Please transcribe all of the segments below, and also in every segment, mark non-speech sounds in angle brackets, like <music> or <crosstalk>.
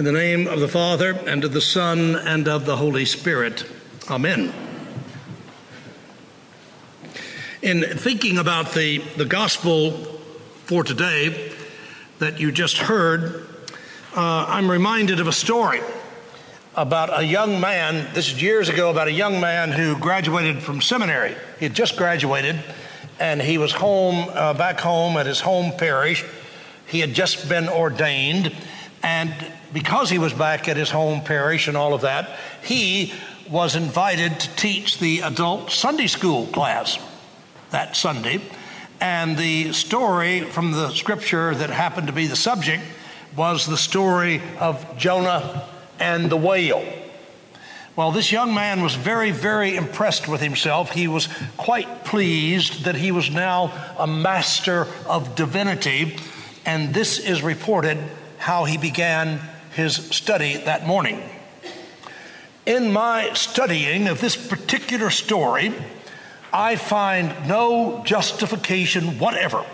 In the name of the Father, and of the Son, and of the Holy Spirit. Amen. In thinking about the, the gospel for today that you just heard, uh, I'm reminded of a story about a young man. This is years ago about a young man who graduated from seminary. He had just graduated, and he was home, uh, back home at his home parish. He had just been ordained, and because he was back at his home parish and all of that, he was invited to teach the adult Sunday school class that Sunday. And the story from the scripture that happened to be the subject was the story of Jonah and the whale. Well, this young man was very, very impressed with himself. He was quite pleased that he was now a master of divinity. And this is reported how he began his study that morning. In my studying of this particular story, I find no justification whatever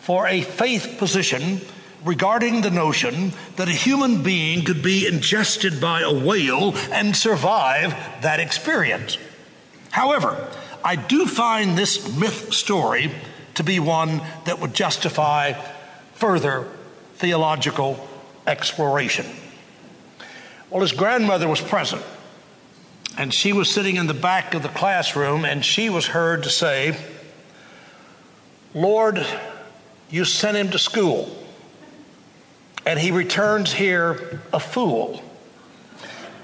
for a faith position regarding the notion that a human being could be ingested by a whale and survive that experience. However, I do find this myth story to be one that would justify further theological exploration. Well, his grandmother was present and she was sitting in the back of the classroom, and she was heard to say, Lord, you sent him to school, and he returns here a fool.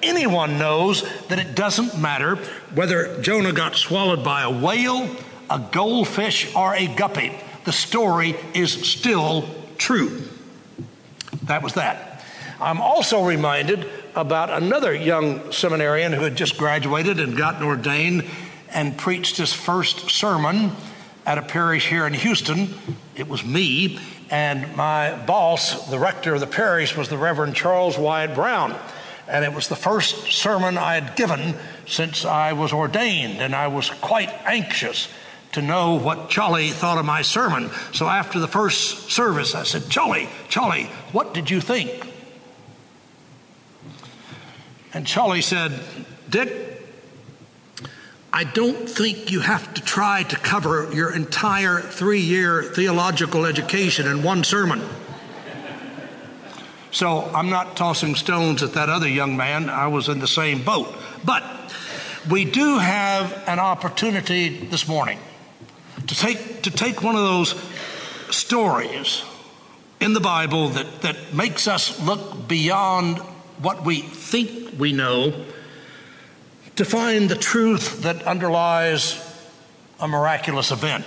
Anyone knows that it doesn't matter whether Jonah got swallowed by a whale, a goldfish, or a guppy. The story is still true. That was that. I'm also reminded about another young seminarian who had just graduated and gotten ordained and preached his first sermon at a parish here in Houston. It was me, and my boss, the rector of the parish, was the Reverend Charles Wyatt Brown. And it was the first sermon I had given since I was ordained, and I was quite anxious to know what Charlie thought of my sermon. So after the first service, I said, Charlie, Charlie, what did you think? And Charlie said, Dick, I don't think you have to try to cover your entire three year theological education in one sermon. So I'm not tossing stones at that other young man. I was in the same boat. But we do have an opportunity this morning to take, to take one of those stories in the Bible that, that makes us look beyond what we think we know to find the truth that underlies a miraculous event.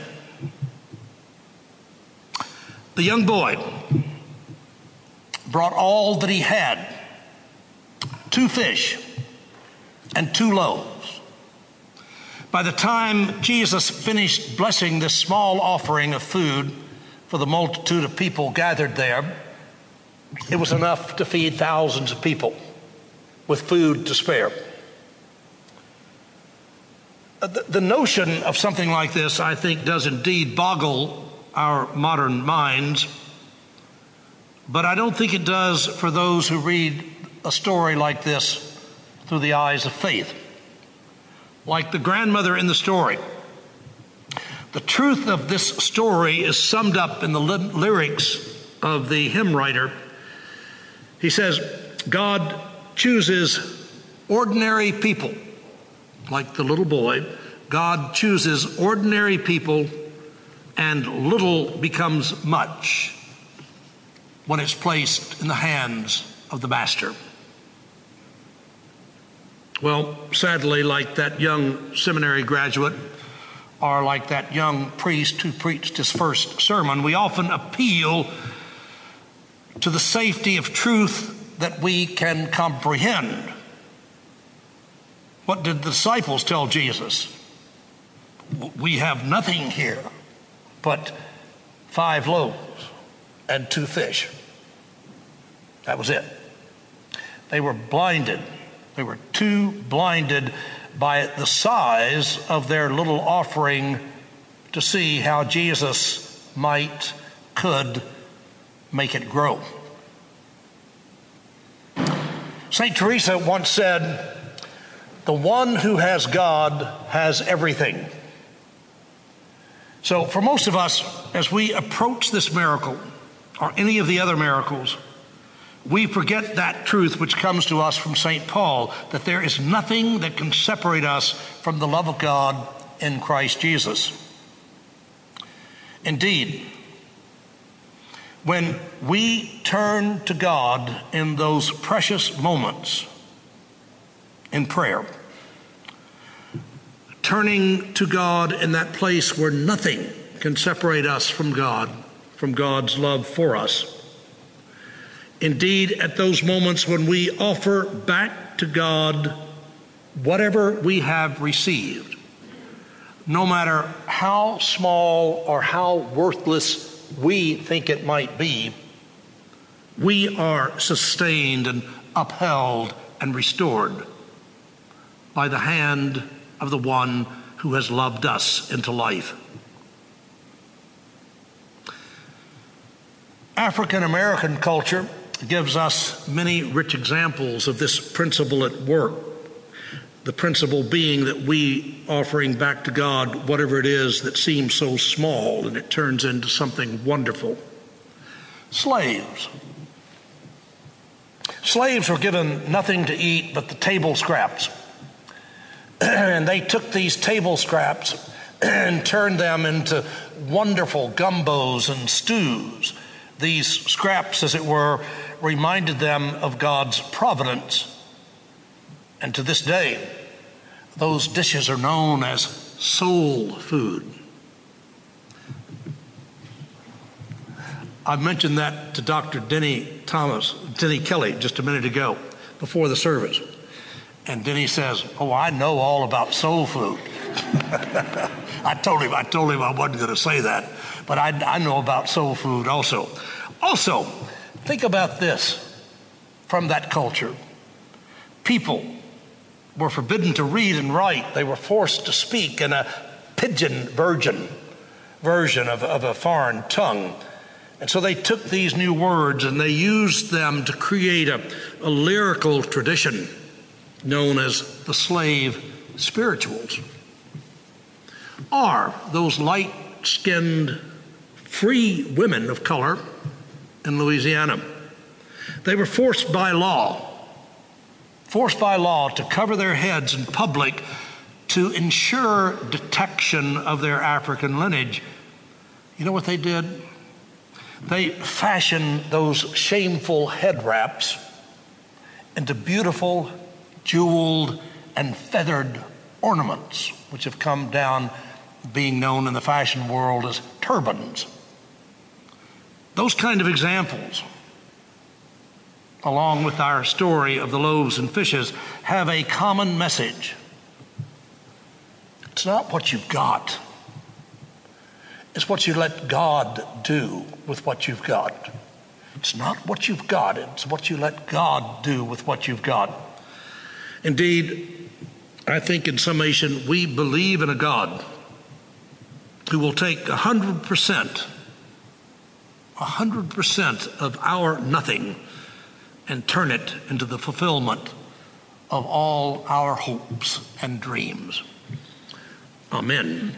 The young boy brought all that he had two fish and two loaves. By the time Jesus finished blessing this small offering of food for the multitude of people gathered there, it was enough to feed thousands of people with food to spare. Uh, the, the notion of something like this, I think, does indeed boggle our modern minds, but I don't think it does for those who read a story like this through the eyes of faith. Like the grandmother in the story. The truth of this story is summed up in the lyrics of the hymn writer he says, God chooses ordinary people, like the little boy. God chooses ordinary people, and little becomes much when it's placed in the hands of the master. Well, sadly, like that young seminary graduate, or like that young priest who preached his first sermon, we often appeal to the safety of truth that we can comprehend. What did the disciples tell Jesus? We have nothing here but five loaves and two fish. That was it. They were blinded. They were too blinded by the size of their little offering to see how Jesus might, could, make it grow. St. Teresa once said, The one who has God has everything. So, for most of us, as we approach this miracle or any of the other miracles, we forget that truth which comes to us from St. Paul that there is nothing that can separate us from the love of God in Christ Jesus. Indeed, when we turn to God in those precious moments in prayer, turning to God in that place where nothing can separate us from God, from God's love for us. Indeed, at those moments when we offer back to God whatever we have received, no matter how small or how worthless we think it might be, we are sustained and upheld and restored by the hand of the one who has loved us into life. African American culture gives us many rich examples of this principle at work. The principle being that we offering back to God whatever it is that seems so small and it turns into something wonderful. Slaves. Slaves were given nothing to eat but the table scraps. <clears throat> and they took these table scraps <clears throat> and turned them into wonderful gumbos and stews. These scraps, as it were, reminded them of God's providence. And to this day, those dishes are known as soul food. I mentioned that to Dr. Denny Thomas, Denny Kelly, just a minute ago before the service. And Denny says, Oh, I know all about soul food. <laughs> I told him, I told him I wasn't going to say that, but I, I know about soul food also. Also, think about this from that culture. People were forbidden to read and write. They were forced to speak in a pidgin version, version of, of a foreign tongue. And so they took these new words and they used them to create a, a lyrical tradition known as the slave spirituals, are those light skinned, free women of color in Louisiana. They were forced by law, forced by law to cover their heads in public to ensure detection of their African lineage. You know what they did? They fashioned those shameful head wraps into beautiful jeweled and feathered ornaments, which have come down being known in the fashion world as turbans. Those kind of examples, along with our story of the loaves and fishes, have a common message. It's not what you've got, it's what you let God do with what you've got. It's not what you've got, it's what you let God do with what you've got. Indeed, I think in summation, we believe in a God who will take 100%, 100% of our nothing and turn it into the fulfillment of all our hopes and dreams. Amen.